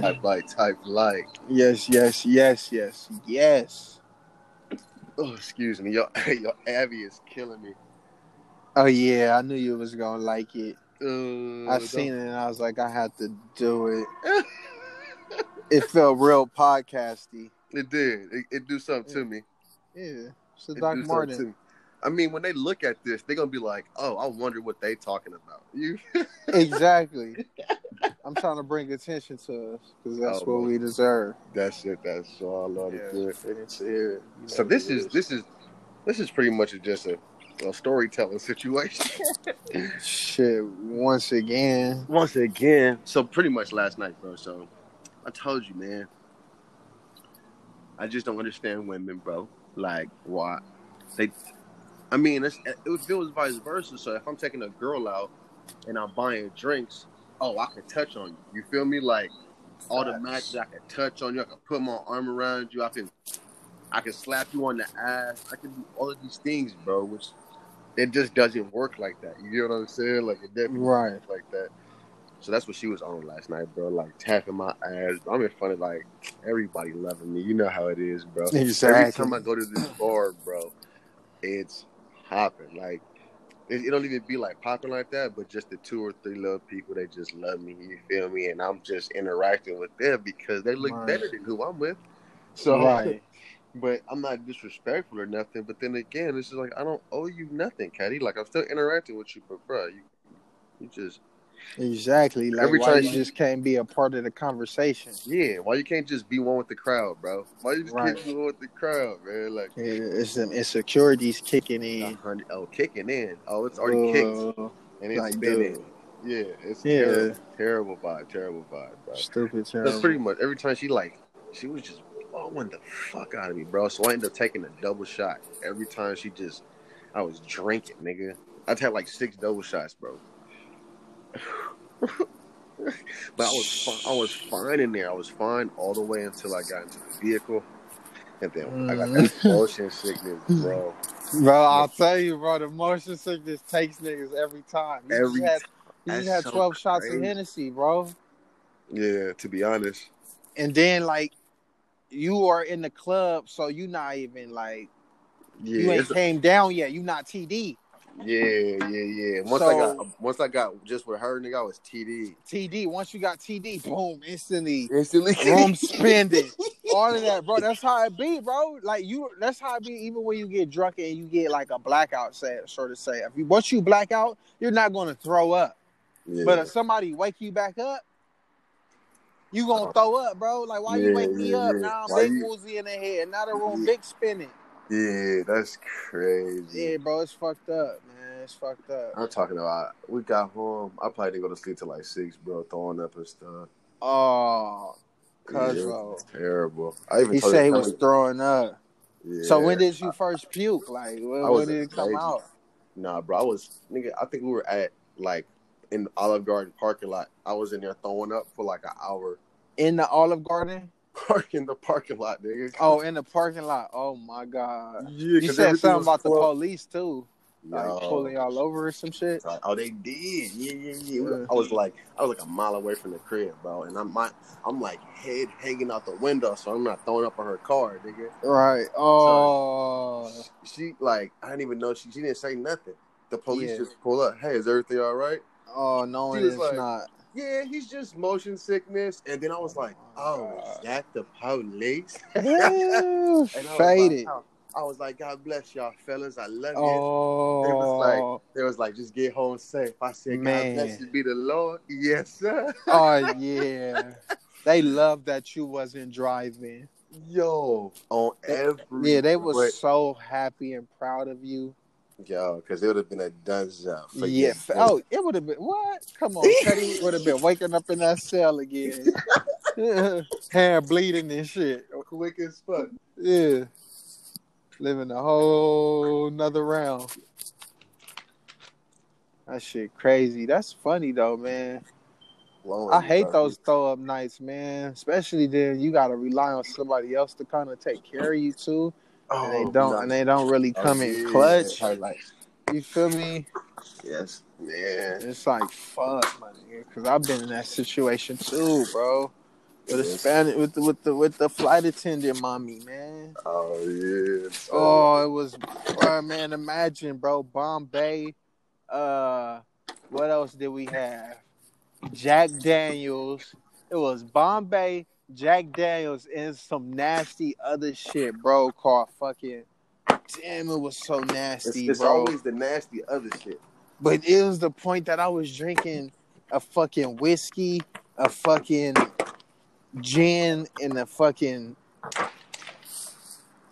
type like, type like. Yes, yes, yes, yes, yes. Oh, excuse me, your your Abby is killing me. Oh yeah, I knew you was gonna like it. Uh, I seen it and I was like, I had to do it. it felt real podcasty. It did. It, it do something to me. Yeah, a It Doc do something to Martin. Me. I mean, when they look at this, they're gonna be like, "Oh, I wonder what they talking about." You, Exactly. I'm trying to bring attention to us because that's Oh, what we deserve. that's it. That's all I love to do. and it's here. So know this what it is this is this is pretty much just a, a storytelling situation. shit. Once again, Once again, so pretty much last night, bro. So I told you, man. I just don't understand women, bro. Like why they? I mean, it's, it, was, it was vice versa. So if I'm taking a girl out and I'm buying drinks, oh, I can touch on you. You feel me? Like automatically, I can touch on you. I can put my arm around you. I can, I can slap you on the ass. I can do all of these things, bro. Which it just doesn't work like that. You know what I'm saying? Like it definitely Right. like that. So that's what she was on last night, bro. Like tapping my ass. I'm in front of like everybody loving me. You know how it is, bro. Exactly. Every time I go to this bar, bro, it's hopping. Like it, it don't even be like popping like that, but just the two or three little people that just love me. You feel me? And I'm just interacting with them because they look Right. better than who I'm with. So, right. but I'm not disrespectful or nothing. But then again, it's just like I don't owe you nothing, Caddy. Like I'm still interacting with you, but bro, you you just Exactly. Like Every why time you you- just can't be a part of the conversation. yeah. Why you can't just be one with the crowd, bro? Why you just Right. can't be one with the crowd, man? Like Yeah, It's some insecurities kicking in. Oh, kicking in. Oh, it's already kicked Uh, and it's like, spinning. dude. Yeah, it's Yeah. terrible, terrible vibe, terrible vibe, bro. Stupid. That's pretty much every time she like, she was just blowing the fuck out of me, bro. So I ended up taking a double shot every time she just, I was drinking, nigga. I'd had like six double shots, bro. But I was, I was fine in there. I was fine all the way until I got into the vehicle, and then I got that Mhm. motion sickness, bro. Bro, I'll tell you, bro, the motion sickness takes niggas every time. You Every just had, you just had so 12 shots of crazy. Hennessy, bro. Yeah, to be honest, And then, like, you are in the club, so you not even, like, yeah, you ain't came down yet. You not TD. Yeah, yeah, yeah. Once I got, once I got just with her, nigga, I was TD. TD, once you got TD, boom, instantly. Instantly, room spending, all of that, bro. That's how it be, bro. Like you, that's how it be. Even when you get drunk and you get like a blackout, say, so to say. If you once you black out, you're not gonna throw up. Yeah. But if somebody wake you back up, you gonna uh-huh. throw up, bro. Like why you Yeah, wake me yeah, up? yeah. Now I'm Why big you- woozy in the head. Now the room big spinning. Yeah, that's crazy. Yeah, bro, it's fucked up. It's fucked up. I'm talking about. We got home. I probably didn't go to sleep till like six, bro. Throwing up and stuff. Oh, cuz Yeah, terrible. I even He said he was throwing up. Yeah. So when did you first puke? Like when, when did it come out? Nah, bro. I was nigga. I think we were at like in the Olive Garden parking lot. I was in there throwing up for like an hour. In the Olive Garden? Park in the parking lot, nigga. Oh, in the parking lot. Oh my god. yeah. You said something about the police too. Like pulling y'all over or some shit. Like, oh, they did. Yeah, yeah, yeah. Yeah. I was like, I was like a mile away from the crib, bro, and I'm my, I'm like head hanging out the window, so I'm not throwing up on her car, nigga. Right. Oh She like, I didn't even know she, she didn't say nothing. The police Yeah. just pull up. Hey, is everything all right? oh no She it was is like- not. Yeah, he's just motion sickness. And then I was oh like, Oh, oh, is that the police? And I Faded. Like, I was like, God bless y'all, fellas. I love you. Oh, They was like, just get home safe. I said, Man. God bless you, be the Lord. Yes, sir. oh yeah. They love that you wasn't driving. Yo, on every Yeah, they was way- so happy and proud of you. yo, because it would have been a done job. for Yeah. you. Oh, it would have been what? Come on, Teddy would have been waking up in that cell again, hair bleeding and shit. quick as fuck. Yeah, living a whole nother round. That shit crazy. That's funny though, man. Blowing I hate those throw up nights, man. Especially then you gotta rely on somebody else to kind of take care of you too, and they Oh, don't, no. and they don't really Oh, come in yeah. clutch. Like, You feel me? yes, man. It's like fuck, my nigga, because I've been in that situation too, bro. With the Spanish, with the with the with the flight attendant mommy, man. Oh yeah. Oh, it was, oh, man. Imagine, bro. Bombay. Uh, what else did we have? Jack Daniels. It was Bombay, Jack Daniels, and some nasty other shit, bro. Called fucking. Damn, it was so It's, nasty, it's bro. always the nasty other shit. But it was the point that I was drinking a fucking whiskey, a fucking gin, and a fucking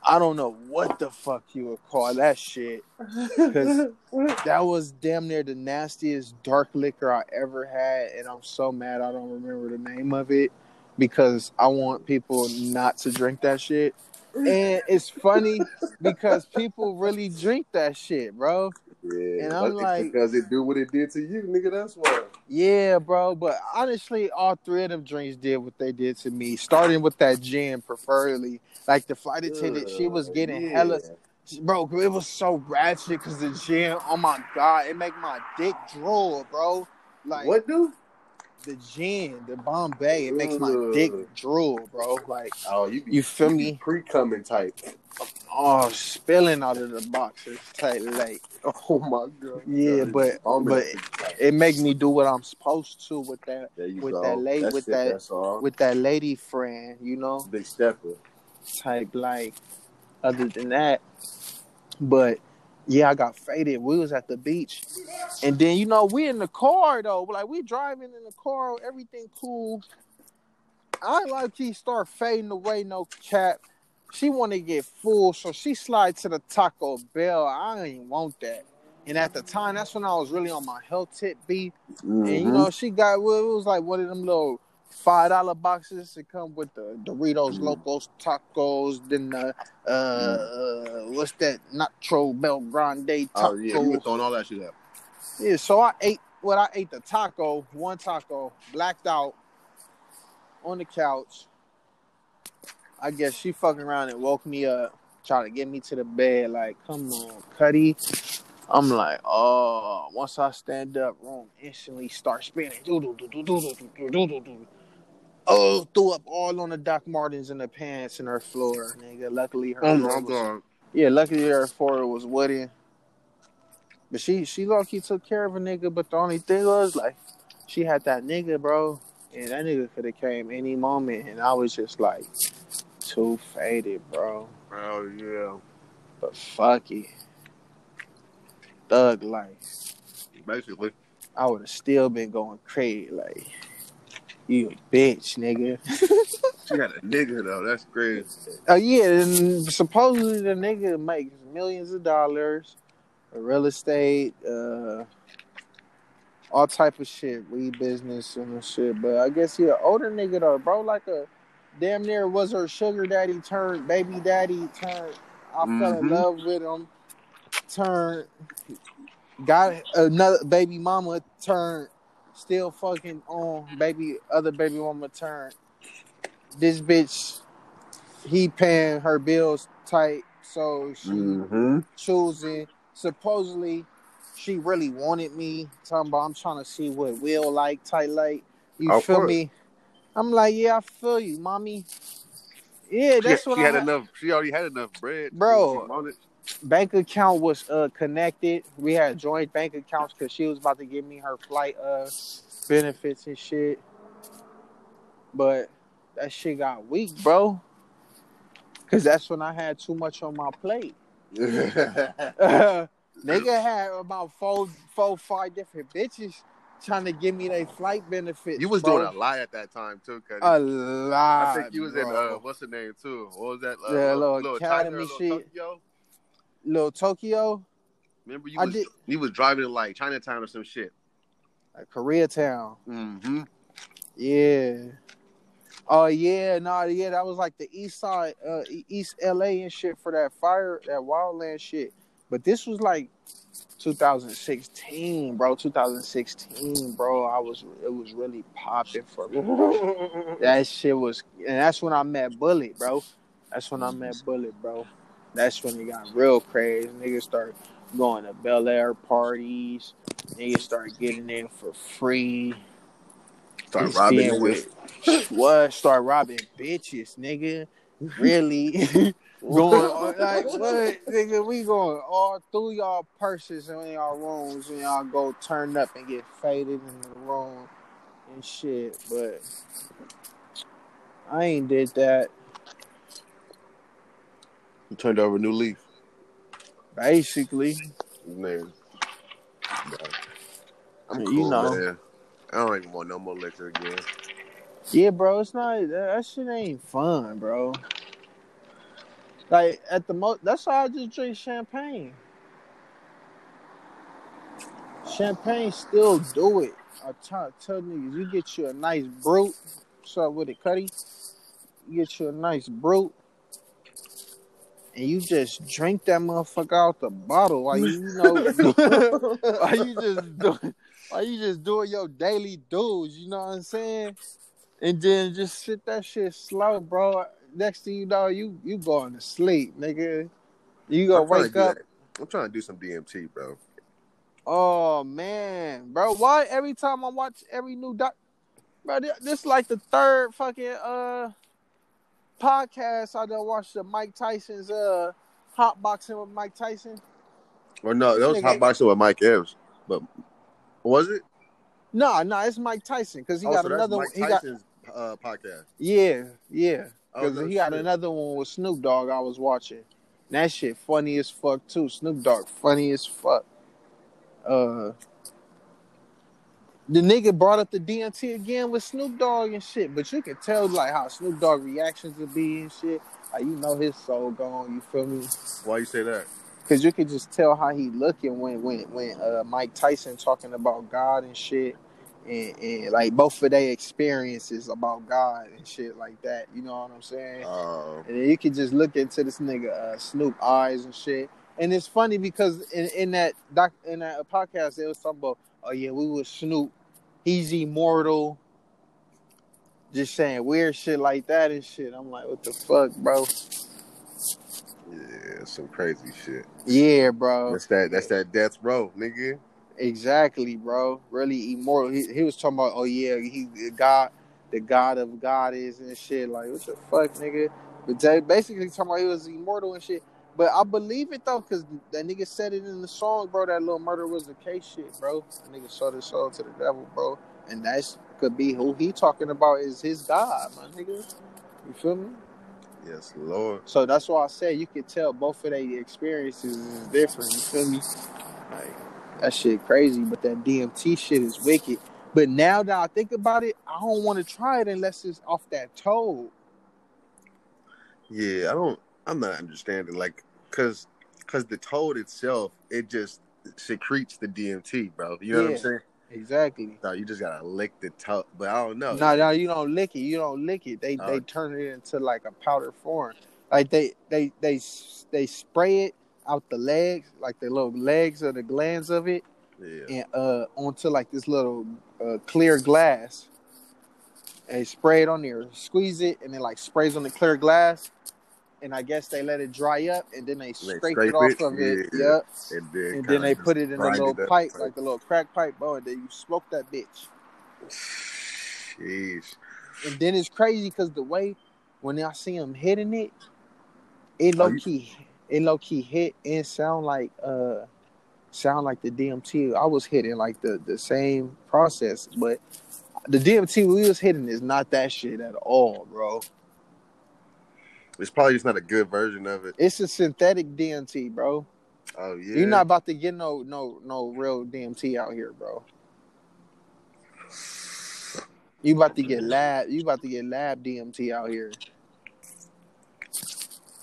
I don't know what the fuck you would call that shit. Cause that was damn near the nastiest dark liquor I ever had, and I'm so mad I don't remember the name of it because I want people not to drink that shit. And it's funny because people really drink that shit, bro. Yeah, And I'm like- because it do what it did to you, nigga. That's why. Yeah, bro. But honestly, all three of them drinks did what they did to me. Starting with that gin, preferably. Like the flight attendant, she was getting yeah. hella. Bro, it was so ratchet because the gin. Oh my god, it make my dick drool, bro. Like what do? the gin, the Bombay, it makes my dick drool, bro. Like Oh, you be, You feel me? Pre coming type. oh, spilling out of the boxes tight like. Oh my god. Yeah, but Bombing but type. It make me do what I'm supposed to with that with go. that lady- with it, that- with that lady friend, you know. Big stepper. type like other than that. But yeah i got faded. We was at the beach. And then you know we in the car though. Like we driving in the car everything cool. I like she start fading away no cap. She want to get full so she slide to the taco bell. I ain't want that and at the time that's when i was really on my health tip beat and you Mhm. know, she got well, it was like one of them little five dollar boxes that come with the Doritos Mm. Locos tacos, then the uh, uh what's that Nacho BellGrande taco. Oh yeah, we were throwing all that shit up. Yeah, so I ate what I ate the taco, one taco, blacked out on the couch. I guess she fucking around and woke me up, trying to get me to the bed. Like, come on, Cuddy. I'm like, oh, once I stand up, room instantly start spinning. Oh, threw up all on the Doc Martens and the pants in her floor, nigga. Luckily, her oh my was, god, yeah, luckily her floor was wooden. But she she low took care of a nigga. But the only thing was like, she had that nigga, bro, and that nigga could have came any moment, and I was just like, too faded, bro. Oh yeah, but fuck it thug life. Basically. I would have still been going crazy, like you a bitch, nigga. She got a nigga though. That's crazy. Oh yeah, and supposedly the nigga makes millions of dollars, real estate, uh, all type of shit, weed business and shit. But I guess he an older nigga though, bro. Like a damn near was her sugar daddy turned baby daddy turned. I fell in Mhm. love with him. Turned got another baby mama turned. Still fucking on baby other baby mama turned. This bitch, he paying her bills tight, so she Mm-hmm. choosing. Supposedly, she really wanted me. Talking about I'm trying to see what Will like, tight like. You Of feel course. me? I'm like, yeah, I feel you, mommy. Yeah, that's She, that's she what had I enough. She already had enough bread, Bro. Bank account was uh connected. We had joint bank accounts because she was about to give me her flight uh benefits and shit. But that shit got weak, bro. Cause that's when I had too much on my plate. Nigga had about four, four, five different bitches trying to give me their flight benefits. You was bro. doing a lot at that time too, cause a lot. I think you was in uh, what's the name too? What was that? Uh, Yeah, little, little little academy Tiger, shit. Tokyo? Little Tokyo, Remember you I was did- you was driving in like Chinatown or some shit. Like Koreatown. Mm-hmm. Yeah. Oh yeah, no, yeah, that was like the east side, uh, East LA and shit for that fire, that wildland shit. But this was like 2016, bro. 2016, bro. I was, it was really popping for me. that shit was, and that's when I met Bullet, bro. That's when I met Bullet, bro. That's when it got real crazy. Niggas start going to Bel Air parties. Niggas start getting in for free. Start robbing with. What? Start robbing bitches, nigga. Really? going on, like what, nigga? We going all through y'all purses and in y'all rooms, and y'all go turn up and get faded in the room and shit. But I ain't did that. You turned over a new leaf. Basically, Man. I'm You cool, know. man. I don't even want no more liquor again. yeah, bro. It's not that, that shit ain't fun, bro. Like at the most, that's why I just drink champagne. Champagne still do it. I tell, tell niggas, you get you a nice brut. What's up with it, Cuddy? You get you a nice brut, and you just drink that motherfucker out the bottle while you, know, while you just doing, you just doing your daily dues. You know what I'm saying? And then just sit that shit slow, bro. Next thing you know, you you going to sleep, nigga. You gonna I'm wake up. I'm trying to do some DMT, bro. Oh man, bro, why every time I watch every new doc, bro, this, this like the third fucking uh podcast I done watched the Mike Tyson's uh hot boxing with Mike Tyson. Or no, that was hot boxing with Mike Evans. But was it? No, no, it's Mike Tyson because he oh, got so another. Mike he got Tyson's uh, podcast. yeah, yeah. Oh, Because no he got another one with Snoop Dogg I was watching. That shit funny as fuck too. Snoop Dogg funny as fuck. Uh the nigga brought up the DMT again with Snoop Dogg and shit, but you can tell like how Snoop Dogg reactions would be and shit. Like you know his soul gone, you feel me? Why you say that? Cause you can just tell how he looking when when when uh, Mike Tyson talking about God and shit, and, and like both of their experiences about God and shit like that. You know what I'm saying? Oh, And then you can just look into this nigga uh, Snoop eyes and shit. And it's funny because in, in that doc in that podcast they was talking about, oh yeah, we was Snoop, he's immortal. Just saying weird shit like that and shit. I'm like, what the fuck, bro? yeah, some crazy shit. Yeah, bro. That's that. That's that death row, nigga. Exactly, bro. Really immortal. He, he was talking about, oh yeah, he God, the God of God is and shit. Like, what the fuck, nigga? But they basically talking about he was immortal and shit. But I believe it though, cause that nigga said it in the song, bro. That little murder was the case shit, bro. That nigga sold his soul to the devil, bro. And that's could be who he talking about is his God, my nigga. You feel me? Yes, Lord. So that's why I said you could tell both of their experiences is different. You feel me? Like that shit crazy, but that DMT shit is wicked. But now that I think about it, I don't want to try it unless it's off that toad. Yeah, I don't. I'm not understanding, like, cause, cause the toad itself, it just secretes the DMT, bro. You know what I'm saying? Exactly. So you just gotta lick the toad, but I don't know. No, no, you don't lick it. You don't lick it. They Oh. they turn it into like a powder form. Like they they they they spray it out the legs, like the little legs or the glands of it, Yeah. and uh onto like this little uh, clear glass. And they spray it on there, squeeze it, and it like sprays on the clear glass. And I guess they let it dry up, and then they scrape, scrape it off it? of it. Yeah. Yep. And then, And then they put it in a little pipe, like a little crack pipe, bro. And then you smoke that bitch. Jeez. And then it's crazy because the way when I see him hitting it, it low you- key, it low key hit and sound like uh sound like the DMT. I was hitting like the the same process, but the DMT we was hitting is not that shit at all, bro. It's probably just not a good version of it. It's a synthetic DMT, bro. Oh yeah. You're not about to get no no no real DMT out here, bro. You about to get lab. You about to get lab DMT out here.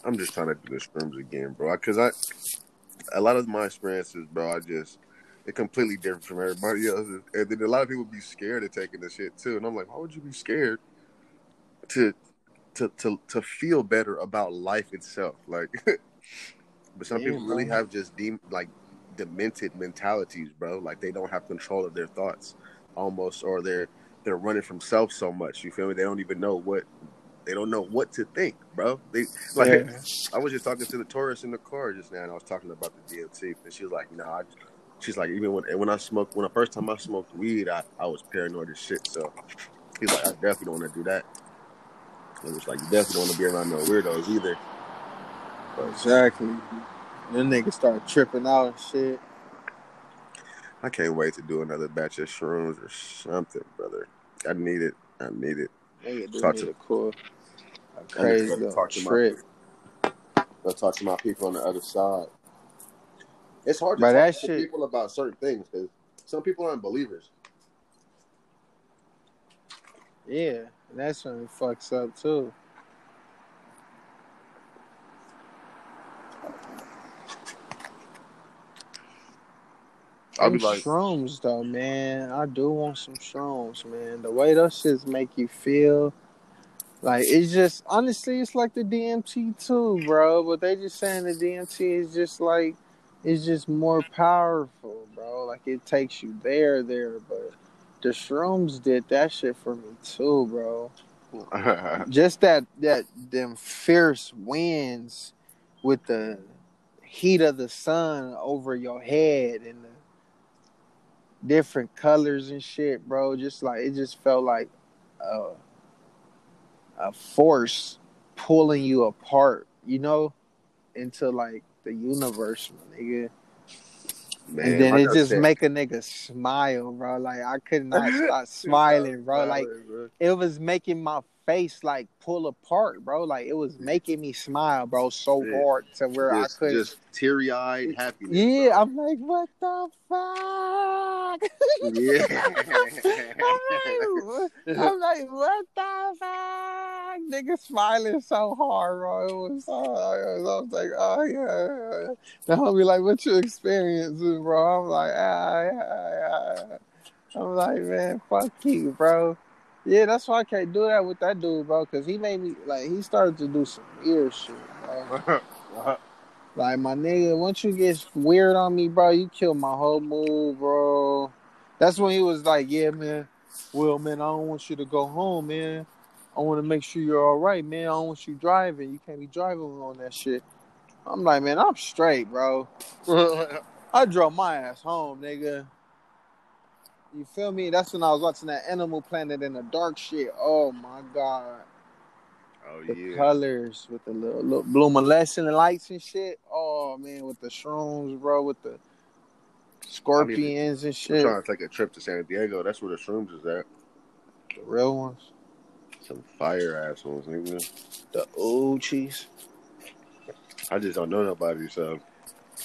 I'm just trying to do the shrooms again, bro. Because I, a lot of my experiences, bro, I just it's completely different from everybody else. And then a lot of people be scared of taking the shit too. And I'm like, why would you be scared to to to to feel better about life itself? Like, but some Yeah, people really bro. have just de- like demented mentalities, bro. Like they don't have control of their thoughts, almost, or they're they're running from self so much. You feel me? They don't even know what. They don't know what to think, bro. They like Yeah. I was just talking to the tourist in the car just now, and I was talking about the DMT, and she was like, "No, I." She's like, even when when I smoked, when the first time I smoked weed, I, I was paranoid as shit. So He's like, I definitely don't want to do that. It was like, you definitely don't want to be around no weirdos either. Exactly. Then niggas start tripping out and shit. I can't wait to do another batch of shrooms or something, brother. I need it. I need it. Nigga Talk to- cool, a I need crazy to talk to my-. Go talk to my people on the other side. It's hard to But talk to shit- people about certain things because some people aren't believers. Yeah, and that's when it fucks up too. I'll be like, shrooms though, man. I do want some shrooms, man. The way those shits make you feel, like it's just honestly, it's like the DMT too, bro. But they just saying the DMT is just like it's just more powerful, bro. Like it takes you there, there. But the shrooms did that shit for me too, bro. just that that them fierce winds with the heat of the sun over your head and the different colors and shit, bro. Just like it just felt like a, a force pulling you apart, you know, into like the universe, my nigga. Man, and then it just said- make a nigga smile, bro. Like I could not stop smiling, bro. Like it was making my face like pull apart, bro. Like it was making me smile, bro, so Yeah. hard to where just, I could. just teary eyed happiness. yeah, bro. I'm like, what the fuck? yeah. I'm, like, I'm like, what the fuck? Nigga smiling so hard, bro. It was so, I was like, oh yeah. Now I'll like, what you experiencing, bro? I'm like, ah, yeah, yeah. I'm like, man, fuck you, bro. Yeah, that's why I can't do that with that dude, bro. Cause he made me like he started to do some weird shit, bro. Like my nigga, once you get weird on me, bro, you kill my whole mood, bro. That's when he was like, "Yeah, man, well, man, I don't want you to go home, man. I want to make sure you're all right, man. I don't want you driving. You can't be driving on that shit." I'm like, man, I'm straight, bro. I drove my ass home, nigga. You feel me? That's when I was watching that Animal Planet in the dark shit. Oh my god oh the yeah. colors with the little, little luminescent lights and shit. Oh man, with the shrooms, bro, with the scorpions and I'm shit. trying to take a trip to San Diego. That's where the shrooms is at. The real ones, Some fire ass ones, nigga. the old cheese. I just don't know nobody, so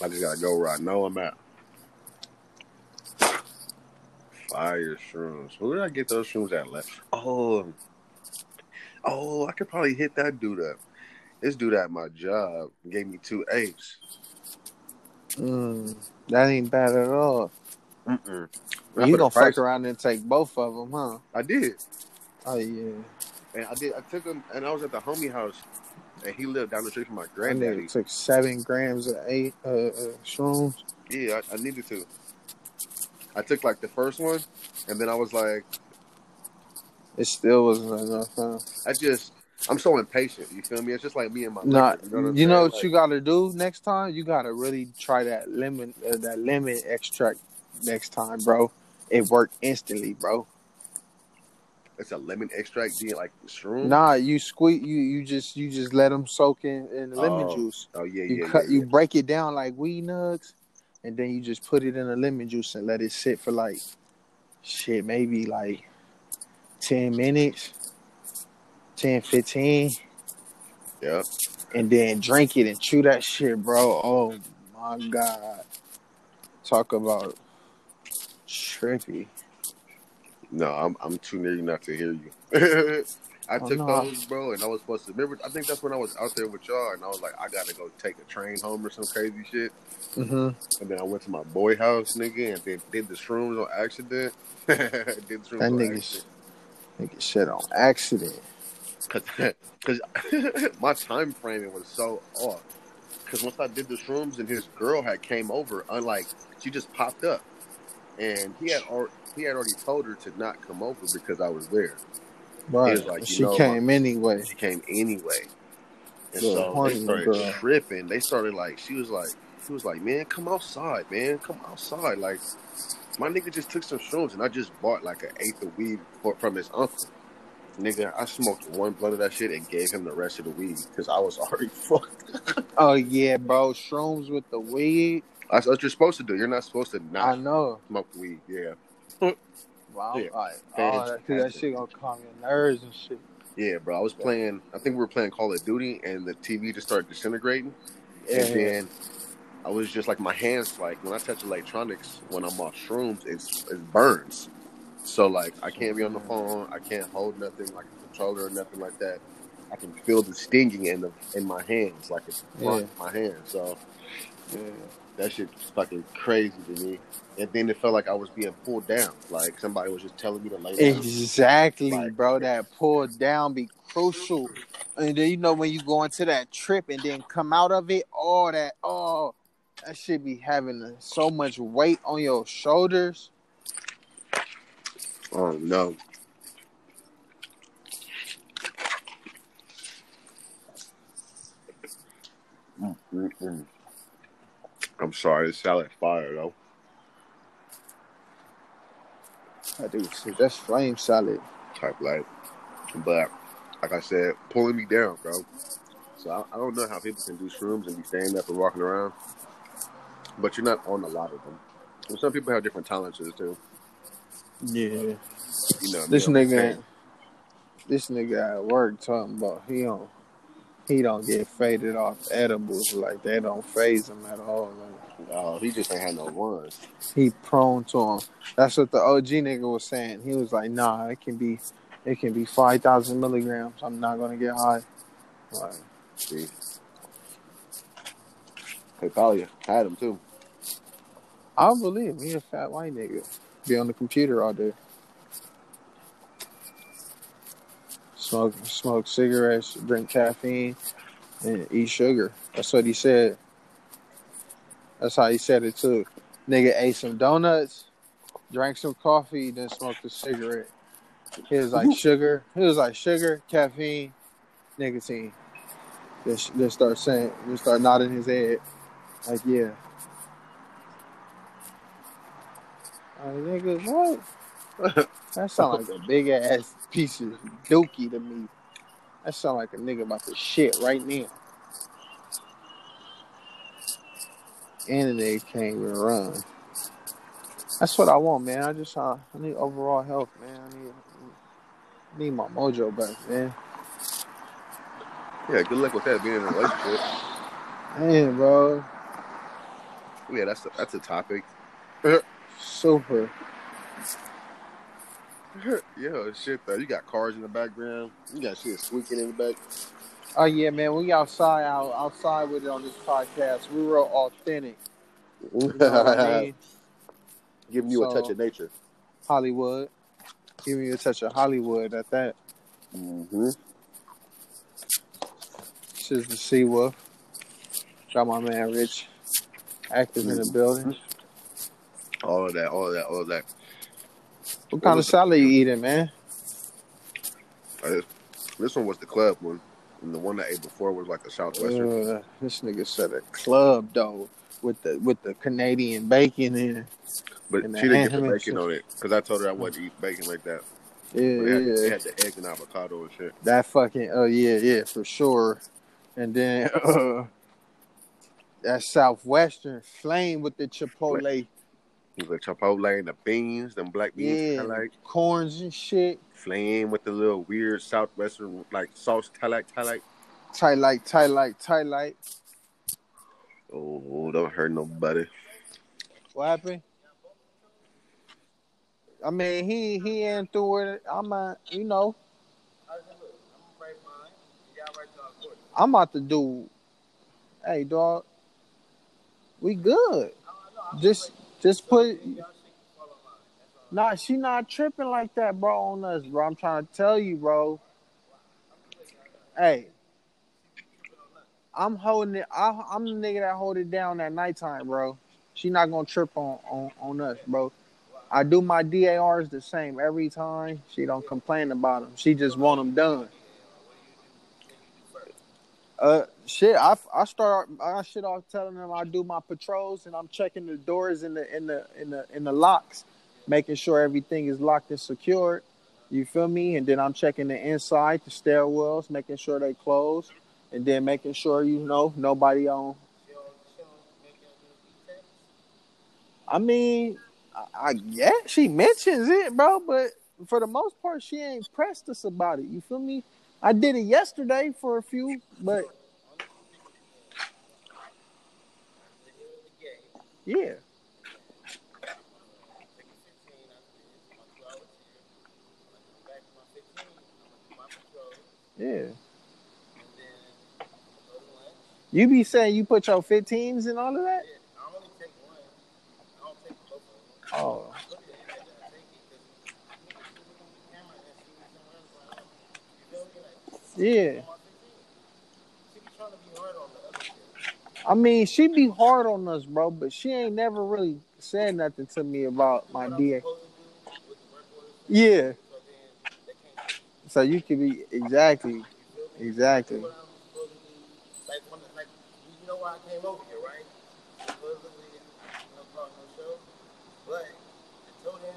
I just gotta go where I know I'm at. Fire shrooms. Where did I get those shrooms at? Left. Oh, oh, I could probably hit that dude up. This dude at my job gave me two apes. Mm, that ain't bad at all. Mm-mm. you gonna fuck around and take both of them, huh? I did, Oh yeah. and I did. I took him, and I was at the homie house, and he lived down the street from my That granddaddy. nigga took seven grams of eight uh, uh, shrooms. Yeah, I, I needed to. I took like the first one, and then I was like, It still wasn't enough, huh? I just, I'm so impatient. You feel me? It's just like me and my. Nah, liquor, you know what, you know what Like, you gotta do next time? You gotta really try that lemon, uh, that lemon extract next time, bro. It worked instantly, bro. It's a lemon extract, being like shroom. Nah, you squeeze, you you just you just let them soak in, in the lemon Oh, juice. Oh yeah, You yeah, cut, yeah, you break it down like weed nugs, and then you just put it in the lemon juice and let it sit for like, shit, maybe like ten minutes, 10, 15, Yeah. and then drink it and chew that shit, bro. Oh my god, talk about trippy. No, I'm I'm too near you not to hear you. I Oh, took no. those, bro, and I was supposed to remember. I think that's when I was out there with y'all, and I was like, I gotta go take a train home or some crazy shit. Mm-hmm. And then I went to my boy house, nigga, and then did the shrooms on accident. did the shrooms That on nigga, accident. nigga shit on accident. Cause, cause my time framing was so off. Cause once I did the shrooms and his girl had came over, unlike she just popped up, and he had al- he had already told her to not come over because I was there. Right. like, she know came anyway. She came anyway, and Little so they horny started girl. tripping. They started like she was like she was like, man, come outside, man, come outside. Like my nigga just took some shrooms, and I just bought like an eighth of weed for, from his uncle. Nigga, I smoked one blunt of that shit and gave him the rest of the weed because I was already fucked. Oh yeah, bro. Shrooms with the weed. That's what you're supposed to do. You're not supposed to I not know. smoke weed. Yeah. Wow. Yeah. Oh, that, 'cause that shit gonna calm your nerves and shit. Yeah, bro. I was playing. I think we were playing Call of Duty, and the TV just started disintegrating. Yeah. And then I was just like, my hands, like when I touch electronics, when I'm off shrooms, it's it burns. So like, I can't be on the mm-hmm. phone. I can't hold nothing like a controller or nothing like that. I can feel the stinging in the in my hands, like it's Yeah. my hands. So Yeah. That shit's fucking crazy to me. And then it felt like I was being pulled down, like somebody was just telling me to lay down. Exactly, Like- bro. That pull down be crucial. And then you know when you go into that trip and then come out of it, all that oh that should be having so much weight on your shoulders. Oh no. Mm, mm, mm. I'm sorry, this salad fire though. I do see that's flame salad. Type like, but like I said, pulling me down, bro. So I, I don't know how people can do shrooms and be standing up and walking around, but you're not on a lot of them. And some people have different tolerances too. Yeah. You know, This nigga this nigga at work talking about he don't he don't get faded off edibles like they don't phase him at all. Like, Oh, he just ain't had no ones. he prone to them. That's what the OG nigga was saying. He was like, "Nah, it can be, it can be five thousand milligrams. I'm not gonna get high." Like, See, hey, Talia had him too. I don't believe me, a fat white nigga, be on the computer all day, smoke, smoke cigarettes, drink caffeine, and eat sugar. That's what he said. That's how he said it too. Nigga ate some donuts, drank some coffee, then smoked a cigarette. He was like sugar. He was like sugar, caffeine, nicotine. Then, sh- then start saying, then start nodding his head, like yeah. Like nigga, what? That sound like a big ass piece of dookie to me. That sound like a nigga about to shit right now. And the nigga can't even run. That's what I want, man. I just uh, I need overall health, man. I need I need my mojo back, man. Yeah, good luck with that being in a relationship. Man, bro. Yeah, that's a, that's a topic. Super. yeah, shit though. You got cars in the background. You got shit squeaking in the back. Oh yeah, man. We outside out outside with it on this podcast. We real authentic. You know I mean? Giving you a touch of nature. Hollywood. Giving you a touch of Hollywood at that. Mm-hmm. This is the Sea Wolf. Got my man Rich active in the building. All of that, all of that, all of that. What kind of salad you eating, man? Uh, this one was the club one, and the one I ate before was like a southwestern. Uh, this nigga said a club though with the with the Canadian bacon in. but she didn't get the bacon on it because I told her I wouldn't eat bacon like that. Yeah, had, yeah. had the egg and avocado and shit. That fucking oh yeah, yeah, for sure. And then uh that southwestern flame with the chipotle. The chipotle and the beans, them black beans, Yeah, like corns and shit. flame with the little weird southwestern like sauce, I like, I like. Tight like, tight light, tight light. Oh, don't hurt nobody. What happened? I mean, he he ain't through it. I'm a, you know, I'm about to do. Hey, dog, we good. Just just put. Nah, she not tripping like that, bro. On us, bro. I'm trying to tell you, bro. Hey, I'm holding it. I, I'm the nigga that hold it down at nighttime, bro. She not gonna trip on, on, on us, bro. I do my DARs the same every time. She don't complain about them. She just want them done. Uh, shit. I, I start I shit off telling them I do my patrols and I'm checking the doors in the in the in the in the locks, making sure everything is locked and secured. You feel me? And then I'm checking the inside, the stairwells, making sure they closed, and then making sure you know nobody on. I mean, I, I yeah, she mentions it, bro, but for the most part, she ain't pressed us about it. You feel me? I did it yesterday for a few, but yeah, Take a 15 after this. My two hours here. When I come back to my 15, I'm gonna do my patrol. yeah. You be saying you put your 15s and all of that? Yeah, I only take one. I don't take both of them. Oh, Look at it, I gotta take it because niggas shoot me on the camera and see me somewhere else. Like, oh, you feel me? Like, yeah. on my 15. She be trying to be hard on the other shit. I mean, she be hard on us, bro, but she ain't never really said nothing to me about my DA. Yeah. So you could be exactly, exactly. You know why I came over here, right? Supposedly, you know, cause no show, but I told him,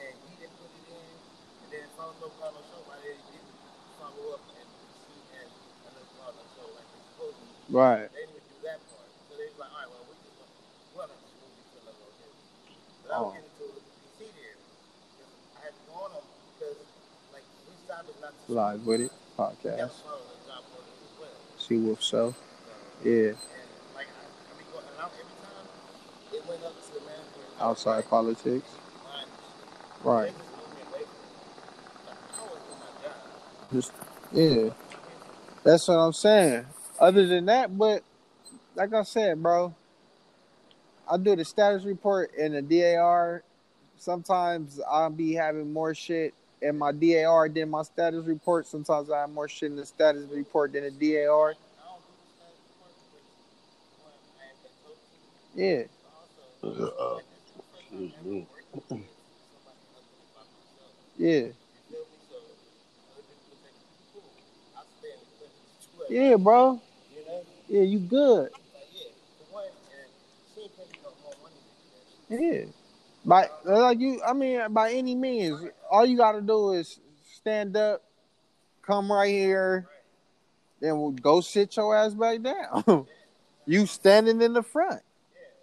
and he didn't put it in, and then follow no cause no show. Why they didn't follow up and see and another cause no show like they supposed to? Right. They didn't do that part. So they was like, all right, well, we just want, we're move you to another location. But I was oh. getting to PC there. I had to go on them because, like, is not to Live with it. Podcast. follow the job orders as well. See Wolf Show. Yeah. and like I, I mean, going, and every time it went up to the manager, and I was Outside politics. "Fine. Right. They just moved me away from it. Like, I was doing my job. Just yeah. That's what I'm saying. Other than that, but like I said, bro, I do the status report in the DAR. Sometimes I'll be having more shit in my DAR than my status report. Sometimes I have more shit in the status report than the DAR. Yeah. Uh. Yeah. Yeah, bro. Yeah, you good. Yeah. By like you, I mean, by any means, all you got to do is stand up, come right here, then we'll go sit your ass back down. you standing in the front.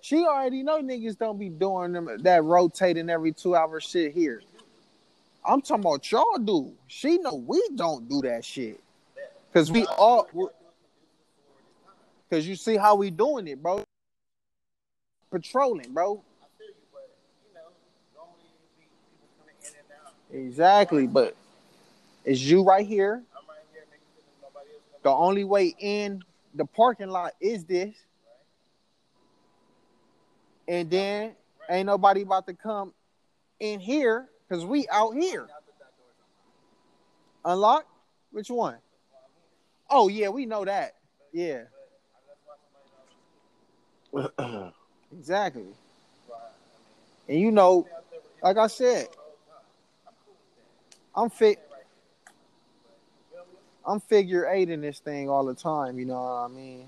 She already know niggas don't be doing them that rotating every two hour shit here. I'm talking about y'all do. She know we don't do that shit. Cause we all, cause you see how we doing it, bro. Patrolling, bro. Exactly, but it's you right here. The only way in the parking lot is this. And then ain't nobody about to come in here because we out here. Unlock? Which one? Oh yeah, we know that. Yeah, exactly. And you know, like I said, I'm fit. I'm figure eight in this thing all the time. You know what I mean?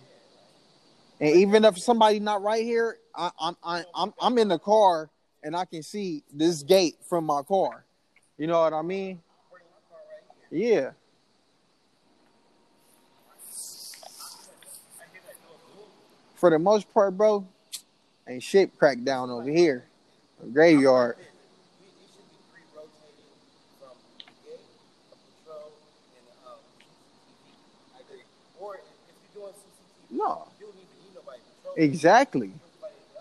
And even if somebody not right here, I, I'm I, I'm I'm in the car and I can see this gate from my car. You know what I mean? Yeah. For the most part, bro, ain't shit cracked down over here. Graveyard. We, it should be three rotating from gate, a patrol, and CCTV. I agree. Or if you're doing CCTV, No. you don't even need nobody patrol. Exactly. Somebody at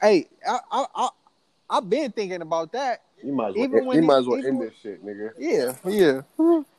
the other gate. Hey, I I I I've been thinking about that. You might as well, Even when you he- might as well end this shit, nigga. Yeah, yeah.